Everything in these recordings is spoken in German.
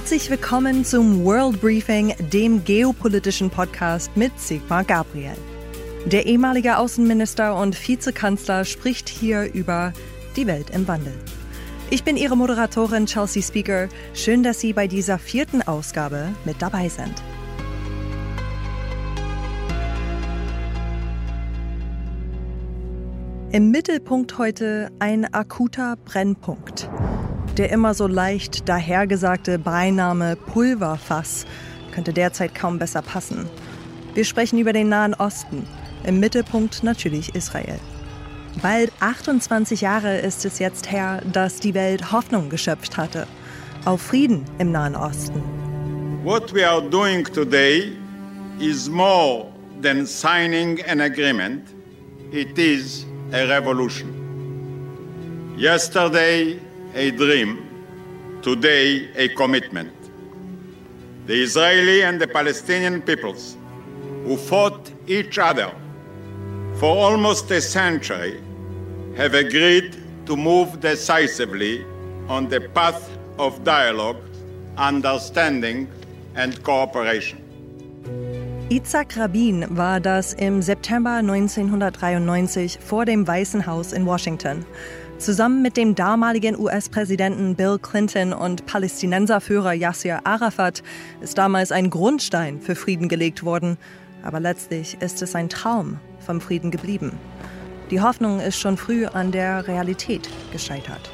Herzlich willkommen zum World Briefing, dem geopolitischen Podcast mit Sigmar Gabriel. Der ehemalige Außenminister und Vizekanzler spricht hier über die Welt im Wandel. Ich bin Ihre Moderatorin Chelsea Speaker. Schön, dass Sie bei dieser vierten Ausgabe mit dabei sind. Im Mittelpunkt heute ein akuter Brennpunkt. Der immer so leicht dahergesagte Beiname Pulverfass könnte derzeit kaum besser passen. Wir sprechen über den Nahen Osten. Im Mittelpunkt natürlich Israel. Bald 28 Jahre ist es jetzt her, dass die Welt Hoffnung geschöpft hatte. Auf Frieden im Nahen Osten. What we are doing today is more than signing an agreement. It is a revolution. Yesterday, a dream, today a commitment. The Israeli and the Palestinian peoples, who fought each other for almost a century, have agreed to move decisively on the path of dialogue, understanding and cooperation. Itzhak Rabin war das im September 1993 vor dem Weißen Haus in Washington. Zusammen mit dem damaligen US-Präsidenten Bill Clinton und Palästinenserführer Yasser Arafat ist damals ein Grundstein für Frieden gelegt worden. Aber letztlich ist es ein Traum vom Frieden geblieben. Die Hoffnung ist schon früh an der Realität gescheitert.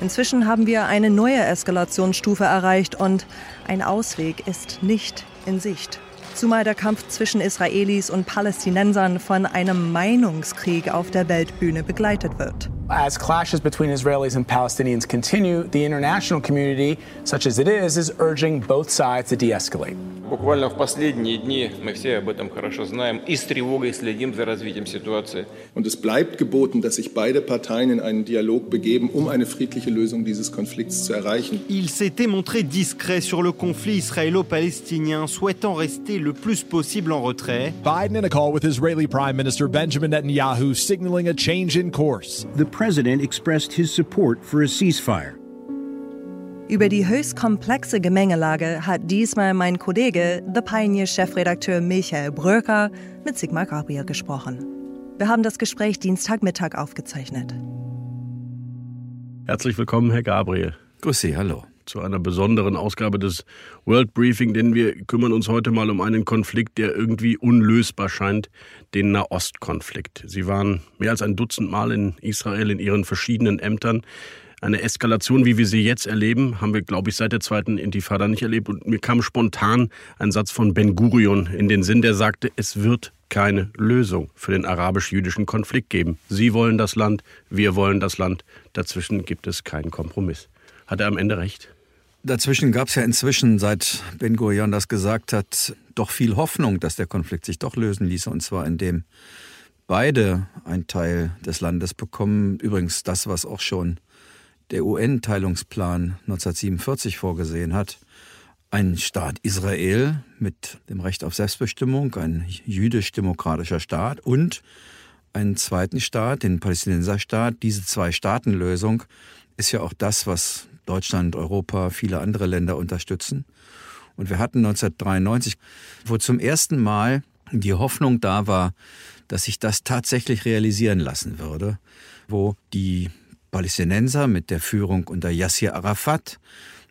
Inzwischen haben wir eine neue Eskalationsstufe erreicht und ein Ausweg ist nicht in Sicht zumal der Kampf zwischen Israelis und Palästinensern von einem Meinungskrieg auf der Weltbühne begleitet wird. As clashes between Israelis and Palestinians continue, the international community, such as it is, is urging both sides to de-escalate. Буквально в последние дни мы все об этом хорошо знаем и с тревогой следим за развитием ситуации. Und es bleibt geboten, dass sich beide Parteien in einen Dialog begeben, um eine friedliche Lösung dieses Konflikts zu erreichen. Il s'était montré discret sur le conflit israélo-palestinien, souhaitant rester le plus possible en retrait. Biden in a call with Israeli Prime Minister Benjamin Netanyahu signaling a change in course. The president expressed his support for a ceasefire. Über die höchst komplexe Gemengelage hat diesmal mein Kollege, The Pioneer-Chefredakteur Michael Bröker, mit Sigmar Gabriel gesprochen. Wir haben das Gespräch Dienstagmittag aufgezeichnet. Herzlich willkommen, Herr Gabriel. Grüß Sie, hallo. Zu einer besonderen Ausgabe des World Briefing, denn wir kümmern uns heute mal um einen Konflikt, der irgendwie unlösbar scheint, den Nahostkonflikt. Sie waren mehr als ein Dutzend Mal in Israel in Ihren verschiedenen Ämtern. Eine Eskalation, wie wir sie jetzt erleben, haben wir, glaube ich, seit der zweiten Intifada nicht erlebt. Und mir kam spontan ein Satz von Ben Gurion in den Sinn, der sagte, es wird keine Lösung für den arabisch-jüdischen Konflikt geben. Sie wollen das Land, wir wollen das Land. Dazwischen gibt es keinen Kompromiss. Hat er am Ende recht? Dazwischen gab es ja inzwischen, seit Ben Gurion das gesagt hat, doch viel Hoffnung, dass der Konflikt sich doch lösen ließe. Und zwar indem beide einen Teil des Landes bekommen. Übrigens das, was auch schon der UN-Teilungsplan 1947 vorgesehen hat, ein Staat Israel mit dem Recht auf Selbstbestimmung, ein jüdisch-demokratischer Staat und einen zweiten Staat, den Palästinenserstaat. Diese Zwei-Staaten-Lösung ist ja auch das, was Deutschland, Europa, viele andere Länder unterstützen. Und wir hatten 1993, wo zum ersten Mal die Hoffnung da war, dass sich das tatsächlich realisieren lassen würde, wo die Palästinenser mit der Führung unter Yassir Arafat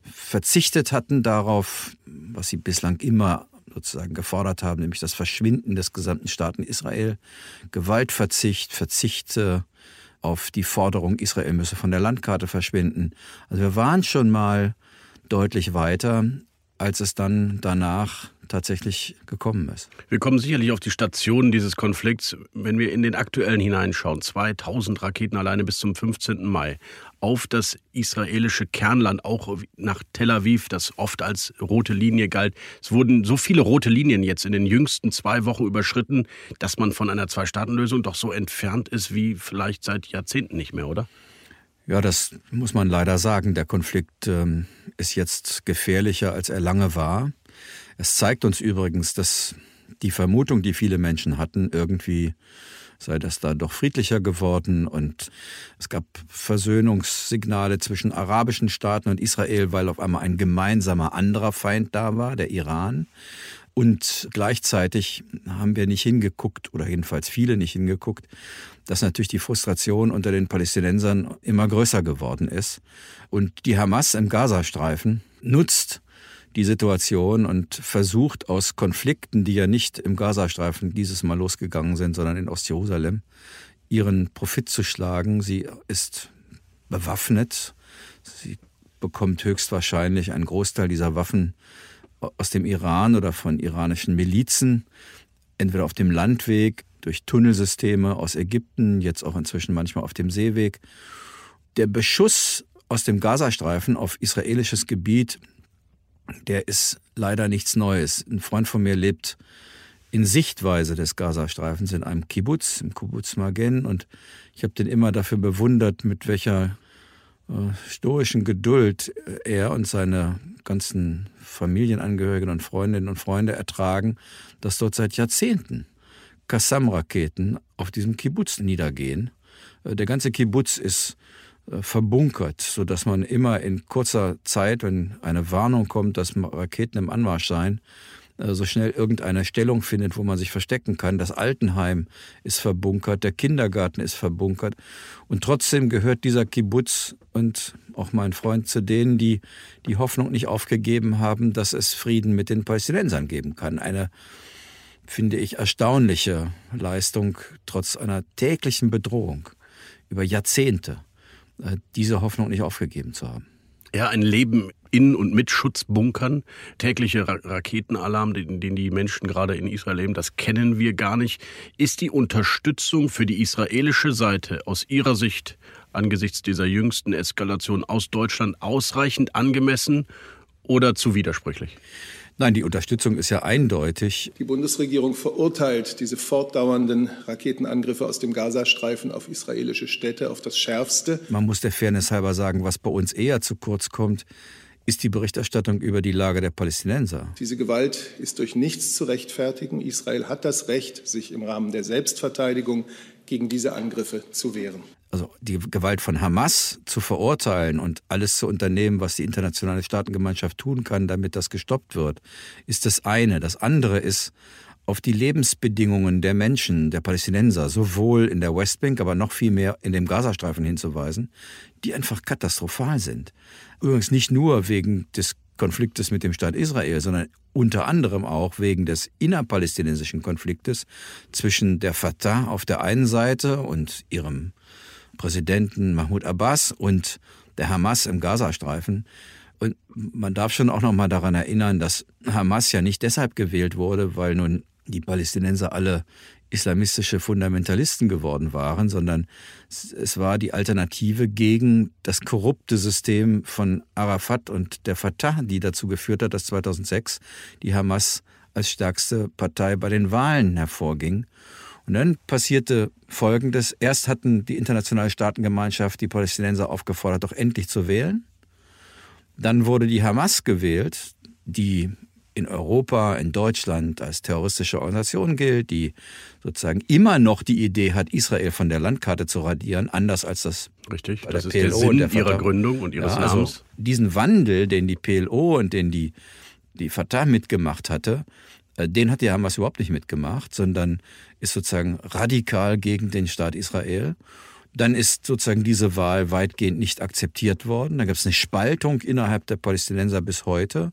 verzichtet hatten darauf, was sie bislang immer sozusagen gefordert haben, nämlich das Verschwinden des gesamten Staaten Israel, Gewaltverzicht, Verzicht auf die Forderung, Israel müsse von der Landkarte verschwinden. Also wir waren schon mal deutlich weiter, als es dann danach tatsächlich gekommen ist. Wir kommen sicherlich auf die Stationen dieses Konflikts, wenn wir in den aktuellen hineinschauen. 2000 Raketen alleine bis zum 15. Mai auf das israelische Kernland, auch nach Tel Aviv, das oft als rote Linie galt. Es wurden so viele rote Linien jetzt in den jüngsten zwei Wochen überschritten, dass man von einer Zwei-Staaten-Lösung doch so entfernt ist wie vielleicht seit Jahrzehnten nicht mehr, oder? Ja, das muss man leider sagen. Der Konflikt ähm, ist jetzt gefährlicher, als er lange war. Es zeigt uns übrigens, dass die Vermutung, die viele Menschen hatten, irgendwie sei das da doch friedlicher geworden und es gab Versöhnungssignale zwischen arabischen Staaten und Israel, weil auf einmal ein gemeinsamer anderer Feind da war, der Iran. Und gleichzeitig haben wir nicht hingeguckt, oder jedenfalls viele nicht hingeguckt, dass natürlich die Frustration unter den Palästinensern immer größer geworden ist. Und die Hamas im Gazastreifen nutzt die Situation und versucht aus Konflikten, die ja nicht im Gazastreifen dieses Mal losgegangen sind, sondern in Ostjerusalem, ihren Profit zu schlagen. Sie ist bewaffnet. Sie bekommt höchstwahrscheinlich einen Großteil dieser Waffen aus dem Iran oder von iranischen Milizen, entweder auf dem Landweg, durch Tunnelsysteme aus Ägypten, jetzt auch inzwischen manchmal auf dem Seeweg. Der Beschuss aus dem Gazastreifen auf israelisches Gebiet der ist leider nichts Neues. Ein Freund von mir lebt in Sichtweise des Gazastreifens in einem Kibbutz, im Kibbutz Magen. Und ich habe den immer dafür bewundert, mit welcher äh, stoischen Geduld er und seine ganzen Familienangehörigen und Freundinnen und Freunde ertragen, dass dort seit Jahrzehnten Kassam-Raketen auf diesem Kibbutz niedergehen. Äh, der ganze Kibbutz ist äh, verbunkert, so dass man immer in kurzer Zeit, wenn eine Warnung kommt, dass Raketen im Anmarsch seien, äh, so schnell irgendeine Stellung findet, wo man sich verstecken kann. Das Altenheim ist verbunkert, der Kindergarten ist verbunkert. Und trotzdem gehört dieser Kibbutz und auch mein Freund zu denen, die die Hoffnung nicht aufgegeben haben, dass es Frieden mit den Palästinensern geben kann. Eine, finde ich, erstaunliche Leistung trotz einer täglichen Bedrohung über Jahrzehnte. Äh, diese Hoffnung nicht aufgegeben zu haben. Ja, ein Leben in und mit Schutzbunkern, tägliche Ra Raketenalarm, den, den die Menschen gerade in Israel leben, das kennen wir gar nicht. Ist die Unterstützung für die israelische Seite aus Ihrer Sicht angesichts dieser jüngsten Eskalation aus Deutschland ausreichend angemessen oder zu widersprüchlich? Nein, die Unterstützung ist ja eindeutig. Die Bundesregierung verurteilt diese fortdauernden Raketenangriffe aus dem Gazastreifen auf israelische Städte auf das Schärfste. Man muss der Fairness halber sagen, was bei uns eher zu kurz kommt, ist die Berichterstattung über die Lage der Palästinenser. Diese Gewalt ist durch nichts zu rechtfertigen. Israel hat das Recht, sich im Rahmen der Selbstverteidigung gegen diese Angriffe zu wehren also die Gewalt von Hamas zu verurteilen und alles zu unternehmen, was die internationale Staatengemeinschaft tun kann, damit das gestoppt wird, ist das eine. Das andere ist, auf die Lebensbedingungen der Menschen, der Palästinenser, sowohl in der Westbank, aber noch viel mehr in dem Gazastreifen hinzuweisen, die einfach katastrophal sind. Übrigens nicht nur wegen des Konfliktes mit dem Staat Israel, sondern unter anderem auch wegen des innerpalästinensischen Konfliktes zwischen der Fatah auf der einen Seite und ihrem Präsidenten Mahmoud Abbas und der Hamas im Gazastreifen. Und man darf schon auch noch mal daran erinnern, dass Hamas ja nicht deshalb gewählt wurde, weil nun die Palästinenser alle islamistische Fundamentalisten geworden waren, sondern es war die Alternative gegen das korrupte System von Arafat und der Fatah, die dazu geführt hat, dass 2006 die Hamas als stärkste Partei bei den Wahlen hervorging. Und dann passierte Folgendes. Erst hatten die internationale Staatengemeinschaft die Palästinenser aufgefordert, doch endlich zu wählen. Dann wurde die Hamas gewählt, die in Europa, in Deutschland als terroristische Organisation gilt, die sozusagen immer noch die Idee hat, Israel von der Landkarte zu radieren, anders als das Richtig, bei das der ist PLO der Sinn der ihrer Gründung und ihres ja, also Namens. Diesen Wandel, den die PLO und den die, die Fatah mitgemacht hatte, den hat die Hamas überhaupt nicht mitgemacht, sondern ist sozusagen radikal gegen den Staat Israel. Dann ist sozusagen diese Wahl weitgehend nicht akzeptiert worden. Dann gab es eine Spaltung innerhalb der Palästinenser bis heute.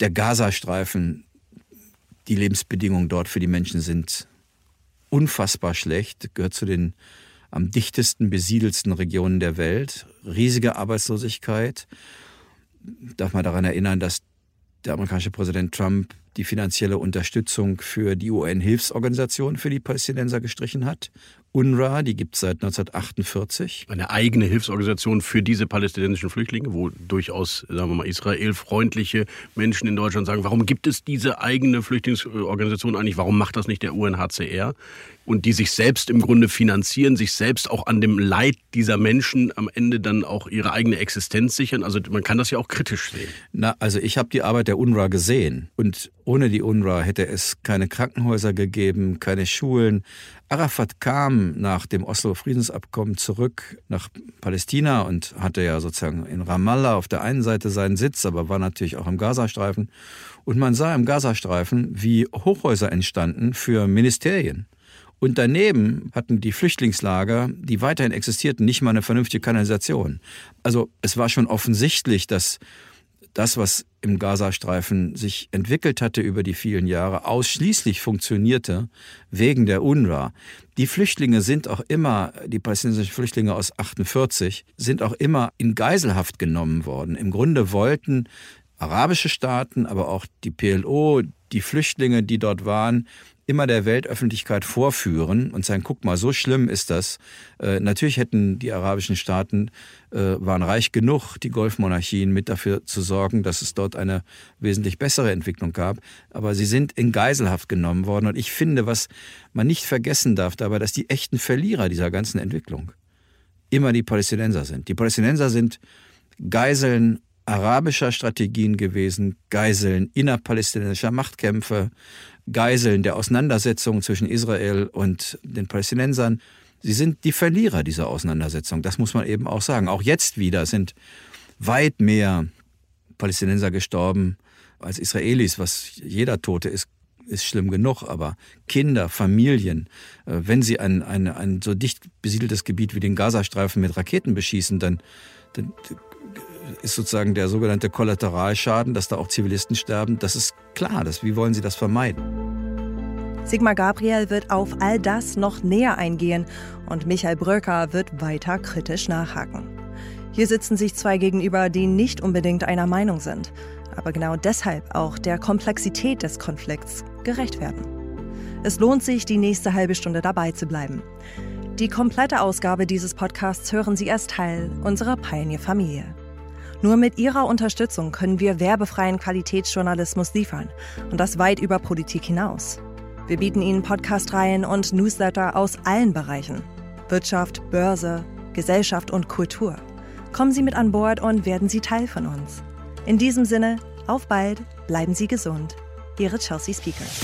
Der Gazastreifen, die Lebensbedingungen dort für die Menschen sind unfassbar schlecht, gehört zu den am dichtesten besiedelsten Regionen der Welt. Riesige Arbeitslosigkeit. Darf man daran erinnern, dass der amerikanische Präsident Trump die finanzielle Unterstützung für die UN-Hilfsorganisation für die Palästinenser gestrichen hat. UNRWA, die gibt es seit 1948. Eine eigene Hilfsorganisation für diese palästinensischen Flüchtlinge, wo durchaus, sagen wir mal, israelfreundliche Menschen in Deutschland sagen, warum gibt es diese eigene Flüchtlingsorganisation eigentlich? Warum macht das nicht der UNHCR? und die sich selbst im Grunde finanzieren, sich selbst auch an dem Leid dieser Menschen am Ende dann auch ihre eigene Existenz sichern. Also man kann das ja auch kritisch sehen. Na, also ich habe die Arbeit der UNRWA gesehen und ohne die UNRWA hätte es keine Krankenhäuser gegeben, keine Schulen. Arafat kam nach dem Oslo-Friedensabkommen zurück nach Palästina und hatte ja sozusagen in Ramallah auf der einen Seite seinen Sitz, aber war natürlich auch im Gazastreifen. Und man sah im Gazastreifen, wie Hochhäuser entstanden für Ministerien. Und daneben hatten die Flüchtlingslager, die weiterhin existierten, nicht mal eine vernünftige Kanalisation. Also es war schon offensichtlich, dass das, was im Gazastreifen sich entwickelt hatte über die vielen Jahre, ausschließlich funktionierte wegen der UNRWA. Die Flüchtlinge sind auch immer, die palästinensischen Flüchtlinge aus 48, sind auch immer in Geiselhaft genommen worden. Im Grunde wollten arabische Staaten, aber auch die PLO, die Flüchtlinge, die dort waren, immer der Weltöffentlichkeit vorführen und sagen, guck mal, so schlimm ist das. Äh, natürlich hätten die arabischen Staaten, äh, waren reich genug, die Golfmonarchien mit dafür zu sorgen, dass es dort eine wesentlich bessere Entwicklung gab. Aber sie sind in Geiselhaft genommen worden. Und ich finde, was man nicht vergessen darf dabei, dass die echten Verlierer dieser ganzen Entwicklung immer die Palästinenser sind. Die Palästinenser sind Geiseln arabischer Strategien gewesen, Geiseln innerpalästinensischer Machtkämpfe, Geiseln der Auseinandersetzung zwischen Israel und den Palästinensern. Sie sind die Verlierer dieser Auseinandersetzung. Das muss man eben auch sagen. Auch jetzt wieder sind weit mehr Palästinenser gestorben als Israelis, was jeder Tote ist, ist schlimm genug, aber Kinder, Familien, äh, wenn sie ein, ein, ein so dicht besiedeltes Gebiet wie den Gazastreifen mit Raketen beschießen, dann, dann ist sozusagen der sogenannte Kollateralschaden, dass da auch Zivilisten sterben. Das ist klar. Das, wie wollen Sie das vermeiden? Sigmar Gabriel wird auf all das noch näher eingehen und Michael Bröcker wird weiter kritisch nachhaken. Hier sitzen sich zwei gegenüber, die nicht unbedingt einer Meinung sind, aber genau deshalb auch der Komplexität des Konflikts gerecht werden. Es lohnt sich, die nächste halbe Stunde dabei zu bleiben. Die komplette Ausgabe dieses Podcasts hören Sie als Teil unserer Pioneer-Familie. Nur mit Ihrer Unterstützung können wir werbefreien Qualitätsjournalismus liefern und das weit über Politik hinaus. Wir bieten Ihnen Podcastreihen und Newsletter aus allen Bereichen. Wirtschaft, Börse, Gesellschaft und Kultur. Kommen Sie mit an Bord und werden Sie Teil von uns. In diesem Sinne, auf bald, bleiben Sie gesund. Ihre Chelsea Speakers.